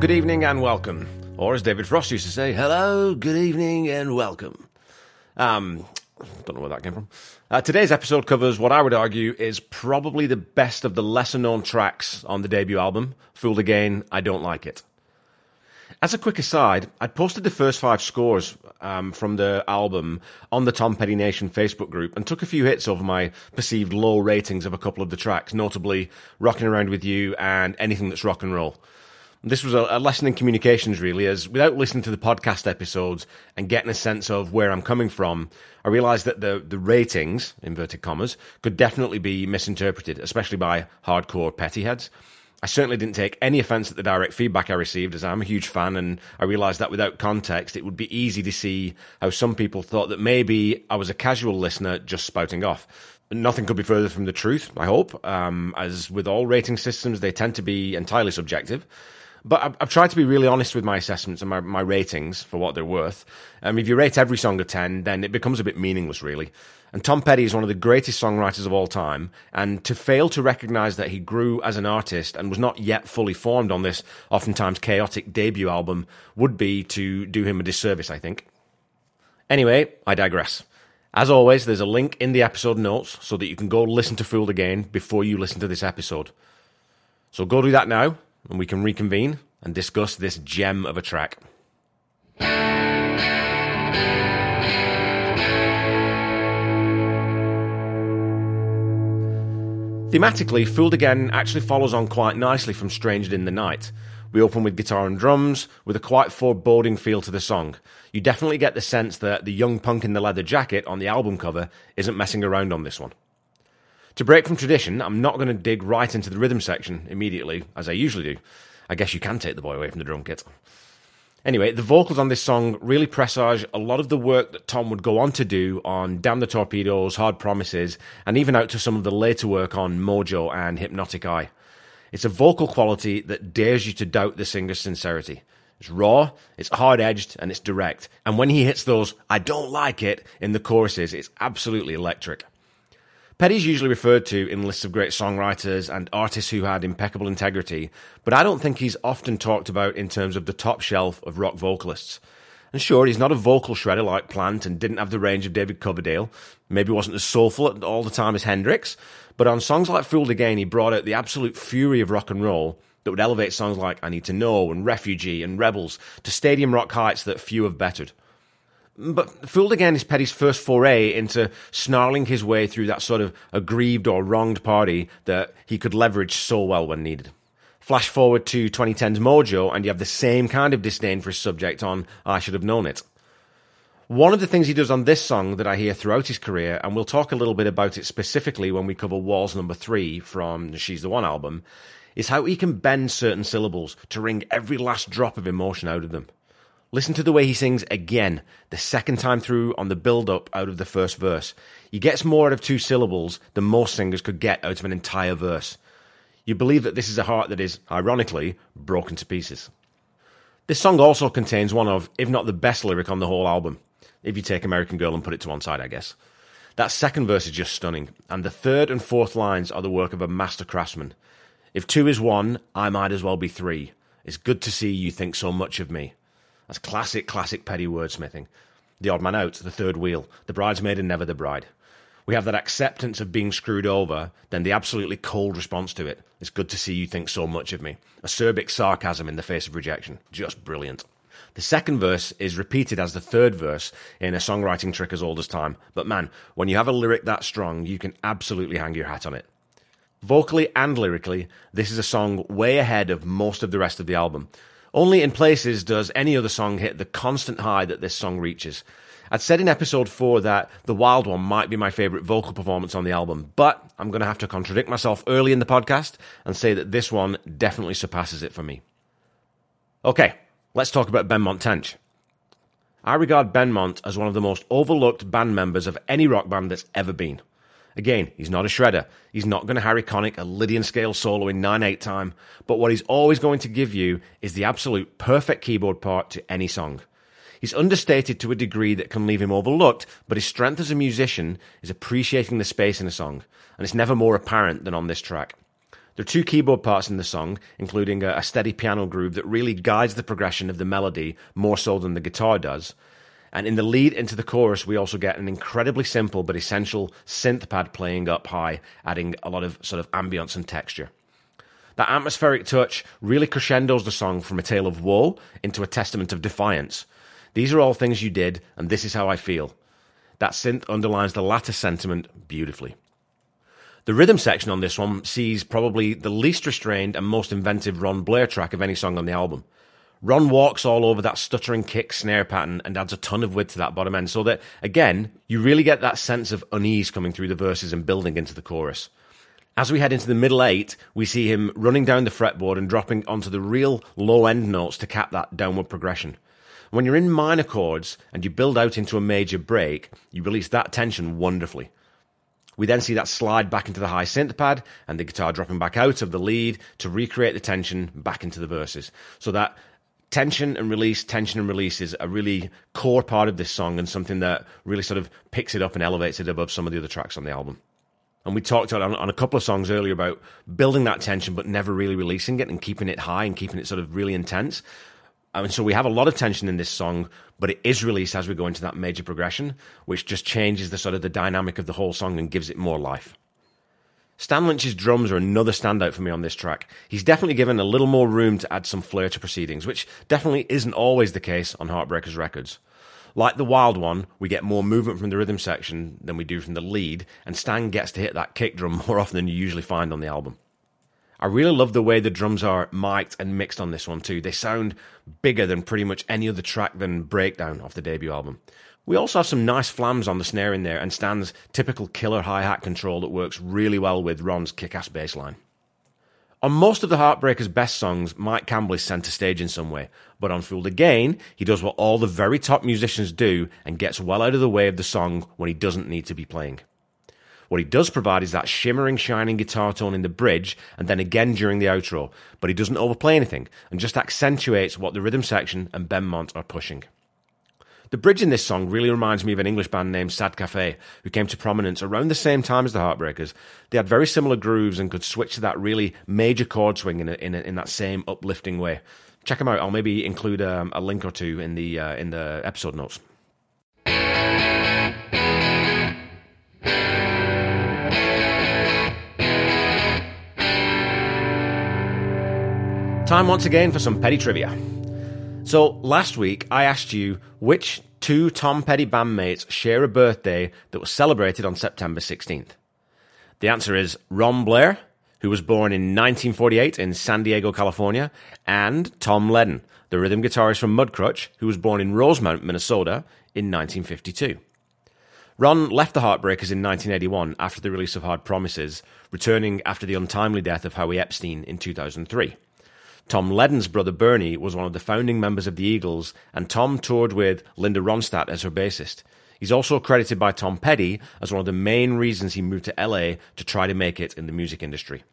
Good evening, and welcome. Or as David Frost used to say, hello, good evening, and welcome. Um, don't know where that came from. Uh, today's episode covers what I would argue is probably the best of the lesser known tracks on the debut album, Fooled Again, I Don't Like It. As a quick aside, I posted the first five scores um, from the album on the Tom Petty Nation Facebook group and took a few hits over my perceived low ratings of a couple of the tracks, notably Rocking Around With You and Anything That's Rock and Roll. This was a, a lesson in communications, really, as without listening to the podcast episodes and getting a sense of where I'm coming from, I realised that the, the ratings, inverted commas, could definitely be misinterpreted, especially by hardcore petty heads. I certainly didn't take any offence at the direct feedback I received, as I'm a huge fan, and I realised that without context, it would be easy to see how some people thought that maybe I was a casual listener just spouting off. Nothing could be further from the truth, I hope, um, as with all rating systems, they tend to be entirely subjective. But I've, I've, tried to be really honest with my assessments and my, my ratings for what they're worth. Um, if you rate every song a 10, then it becomes a bit meaningless, really. And Tom Petty is one of the greatest songwriters of all time, and to fail to recognize that he grew as an artist and was not yet fully formed on this oftentimes chaotic debut album would be to do him a disservice, I think. Anyway, I digress. As always, there's a link in the episode notes so that you can go listen to Fooled Again before you listen to this episode. So go do that now, and we can reconvene and discuss this gem of a track. Thematically, Fooled Again actually follows on quite nicely from Strangered in the Night. We open with guitar and drums, with a quite foreboding feel to the song. You definitely get the sense that the young punk in the leather jacket on the album cover isn't messing around on this one. To break from tradition, I'm not going to dig right into the rhythm section immediately, as I usually do. I guess you can take the boy away from the drum kit. Anyway, the vocals on this song really presage a lot of the work that Tom would go on to do on Damn the Torpedoes, Hard Promises, and even out to some of the later work on Mojo and Hypnotic Eye. It's a vocal quality that dares you to doubt the singer's sincerity. It's raw, it's hard edged, and it's direct. And when he hits those, I don't like it, in the choruses, it's absolutely electric. Petty's usually referred to in lists of great songwriters and artists who had impeccable integrity, but I don't think he's often talked about in terms of the top shelf of rock vocalists. And sure, he's not a vocal shredder like Plant and didn't have the range of David Coverdale, maybe wasn't as soulful all the time as Hendrix, but on songs like Fooled Again, he brought out the absolute fury of rock and roll that would elevate songs like I Need to Know and Refugee and Rebels to stadium rock heights that few have bettered. But Fooled Again is Petty's first foray into snarling his way through that sort of aggrieved or wronged party that he could leverage so well when needed. Flash forward to 2010's Mojo, and you have the same kind of disdain for his subject on I Should Have Known It. One of the things he does on this song that I hear throughout his career, and we'll talk a little bit about it specifically when we cover Walls number three from the She's the One album, is how he can bend certain syllables to wring every last drop of emotion out of them. Listen to the way he sings again, the second time through on the build up out of the first verse. He gets more out of two syllables than most singers could get out of an entire verse. You believe that this is a heart that is, ironically, broken to pieces. This song also contains one of, if not the best lyric on the whole album, if you take American Girl and put it to one side, I guess. That second verse is just stunning, and the third and fourth lines are the work of a master craftsman. If two is one, I might as well be three. It's good to see you think so much of me. That's classic, classic petty wordsmithing. The odd man out, the third wheel, the bridesmaid and never the bride. We have that acceptance of being screwed over, then the absolutely cold response to it. It's good to see you think so much of me. Acerbic sarcasm in the face of rejection. Just brilliant. The second verse is repeated as the third verse in a songwriting trick as old as time. But man, when you have a lyric that strong, you can absolutely hang your hat on it. Vocally and lyrically, this is a song way ahead of most of the rest of the album. Only in places does any other song hit the constant high that this song reaches. I'd said in episode 4 that The Wild One might be my favourite vocal performance on the album, but I'm going to have to contradict myself early in the podcast and say that this one definitely surpasses it for me. Okay, let's talk about Benmont Tench. I regard Ben Benmont as one of the most overlooked band members of any rock band that's ever been. Again, he's not a shredder. He's not going to Harry Connick a Lydian scale solo in 9 8 time, but what he's always going to give you is the absolute perfect keyboard part to any song. He's understated to a degree that can leave him overlooked, but his strength as a musician is appreciating the space in a song, and it's never more apparent than on this track. There are two keyboard parts in the song, including a, steady piano groove that really guides the progression of the melody more so than the guitar does. And in the lead into the chorus, we also get an incredibly simple but essential synth pad playing up high, adding a lot of sort of ambience and texture. That atmospheric touch really crescendos the song from a tale of woe into a testament of defiance. These are all things you did, and this is how I feel. That synth underlines the latter sentiment beautifully. The rhythm section on this one sees probably the least restrained and most inventive Ron Blair track of any song on the album. Ron walks all over that stuttering kick snare pattern and adds a ton of width to that bottom end so that, again, you really get that sense of unease coming through the verses and building into the chorus. As we head into the middle eight, we see him running down the fretboard and dropping onto the real low end notes to cap that downward progression. When you're in minor chords and you build out into a major break, you release that tension wonderfully. We then see that slide back into the high synth pad and the guitar dropping back out of the lead to recreate the tension back into the verses. So that tension and release, tension and release is a really core part of this song and something that really sort of picks it up and elevates it above some of the other tracks on the album. And we talked on, on a couple of songs earlier about building that tension but never really releasing it and keeping it high and keeping it sort of really intense. And so we have a lot of tension in this song, but it is released as we go into that major progression, which just changes the sort of the dynamic of the whole song and gives it more life. Stan Lynch's drums are another standout for me on this track. He's definitely given a little more room to add some flair to proceedings, which definitely isn't always the case on Heartbreakers records. Like the Wild One, we get more movement from the rhythm section than we do from the lead, and Stan gets to hit that kick drum more often than you usually find on the album. I really love the way the drums are mic'd and mixed on this one too. They sound bigger than pretty much any other track than Breakdown off the debut album. We also have some nice flams on the snare in there and Stan's typical killer hi-hat control that works really well with Ron's kick-ass bass line. On most of the Heartbreakers' best songs, Mike Campbell is centre stage in some way, but on Fooled Again, he does what all the very top musicians do and gets well out of the way of the song when he doesn't need to be playing. What he does provide is that shimmering, shining guitar tone in the bridge and then again during the outro, but he doesn't overplay anything and just accentuates what the rhythm section and Benmont are pushing. The bridge in this song really reminds me of an English band named Sad Cafe, who came to prominence around the same time as the Heartbreakers. They had very similar grooves and could switch to that really major chord swing in, a, in, a, in that same uplifting way. Check them out. I'll maybe include um, a link or two in the uh, in the episode notes. Time once again for some Petty trivia. So, last week I asked you which two Tom Petty bandmates share a birthday that was celebrated on September 16th. The answer is Ron Blair, who was born in 1948 in San Diego, California, and Tom Leadon, the rhythm guitarist from Mudcrutch, who was born in Rosemount, Minnesota in 1952. Ron left the Heartbreakers in 1981 after the release of Hard Promises, returning after the untimely death of Howie Epstein in 2003. Tom Leadon's brother Bernie was one of the founding members of the Eagles, and Tom toured with Linda Ronstadt as her bassist. He's also credited by Tom Petty as one of the main reasons he moved to LA to try to make it in the music industry.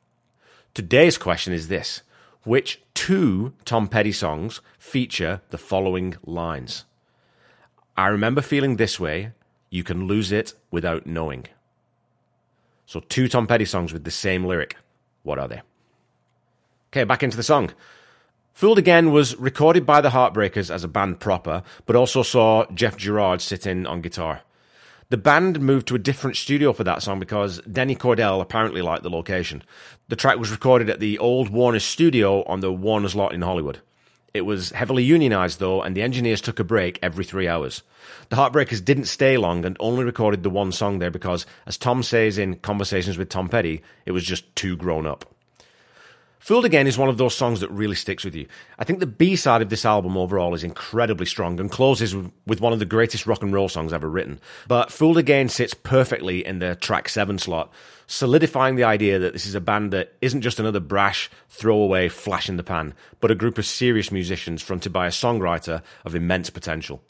Today's question is this Which two Tom Petty songs feature the following lines? I remember feeling this way, you can lose it without knowing. So, two Tom Petty songs with the same lyric. What are they? Okay, back into the song. Fooled Again was recorded by the Heartbreakers as a band proper, but also saw Jeff Jourard sit in on guitar. The band moved to a different studio for that song because Denny Cordell apparently liked the location. The track was recorded at the old Warner's studio on the Warner's lot in Hollywood. It was heavily unionized though, and the engineers took a break every three hours. The Heartbreakers didn't stay long and only recorded the one song there because, as Tom says in Conversations with Tom Petty, it was just too grown up. Fooled Again is one of those songs that really sticks with you. I think the B side of this album overall is incredibly strong and closes with one of the greatest rock and roll songs ever written. But Fooled Again sits perfectly in the track 7 slot, solidifying the idea that this is a band that isn't just another brash, throwaway flash in the pan, but a group of serious musicians fronted by a songwriter of immense potential.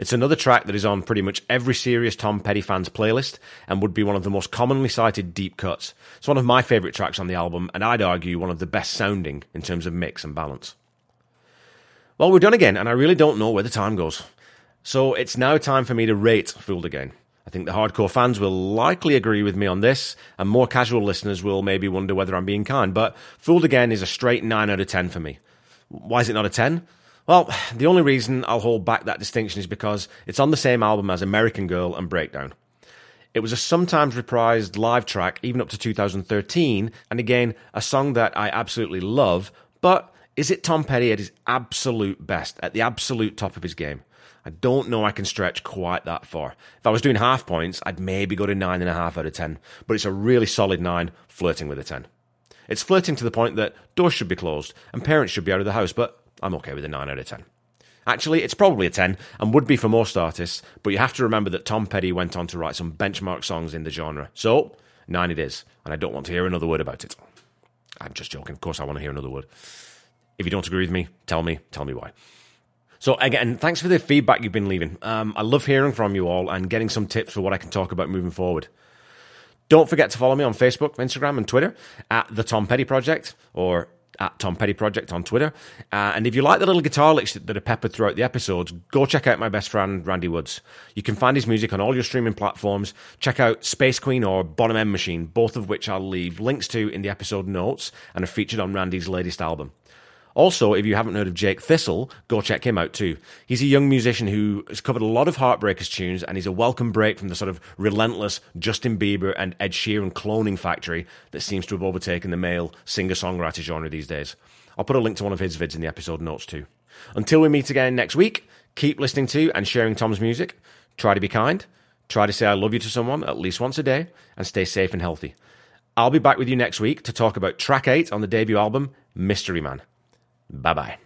It's another track that is on pretty much every serious Tom Petty fan's playlist and would be one of the most commonly cited deep cuts. It's one of my favourite tracks on the album, and I'd argue one of the best sounding in terms of mix and balance. Well, we're done again, and I really don't know where the time goes. So it's now time for me to rate Fooled Again. I think the hardcore fans will likely agree with me on this, and more casual listeners will maybe wonder whether I'm being kind, but Fooled Again is a straight 9 out of 10 for me. Why is it not a 10? Well, the only reason I'll hold back that distinction is because it's on the same album as American Girl and Breakdown. It was a sometimes reprised live track, even up to 2013, and again, a song that I absolutely love, but is it Tom Petty at his absolute best, at the absolute top of his game? I don't know I can stretch quite that far. If I was doing half points, I'd maybe go to 9.5 out of 10, but it's a really solid 9, flirting with a 10. It's flirting to the point that doors should be closed and parents should be out of the house, but I'm okay with a 9 out of 10. Actually, it's probably a 10 and would be for most artists, but you have to remember that Tom Petty went on to write some benchmark songs in the genre. So, 9 it is, and I don't want to hear another word about it. I'm just joking. Of course, I want to hear another word. If you don't agree with me, tell me, tell me why. So again, thanks for the feedback you've been leaving. Um, I love hearing from you all and getting some tips for what I can talk about moving forward. Don't forget to follow me on Facebook, Instagram, and Twitter at the Tom Petty Project or at Tom Petty Project on Twitter. Uh, and if you like the little guitar licks that are peppered throughout the episodes, go check out my best friend Randy Woods. You can find his music on all your streaming platforms. Check out Space Queen or Bottom M Machine, both of which I'll leave links to in the episode notes and are featured on Randy's latest album. Also, if you haven't heard of Jake Thistle, go check him out too. He's a young musician who has covered a lot of Heartbreakers tunes, and he's a welcome break from the sort of relentless Justin Bieber and Ed Sheeran cloning factory that seems to have overtaken the male singer songwriter genre these days. I'll put a link to one of his vids in the episode notes too. Until we meet again next week, keep listening to and sharing Tom's music. Try to be kind. Try to say I love you to someone at least once a day, and stay safe and healthy. I'll be back with you next week to talk about track 8 on the debut album, Mystery Man. Bye bye.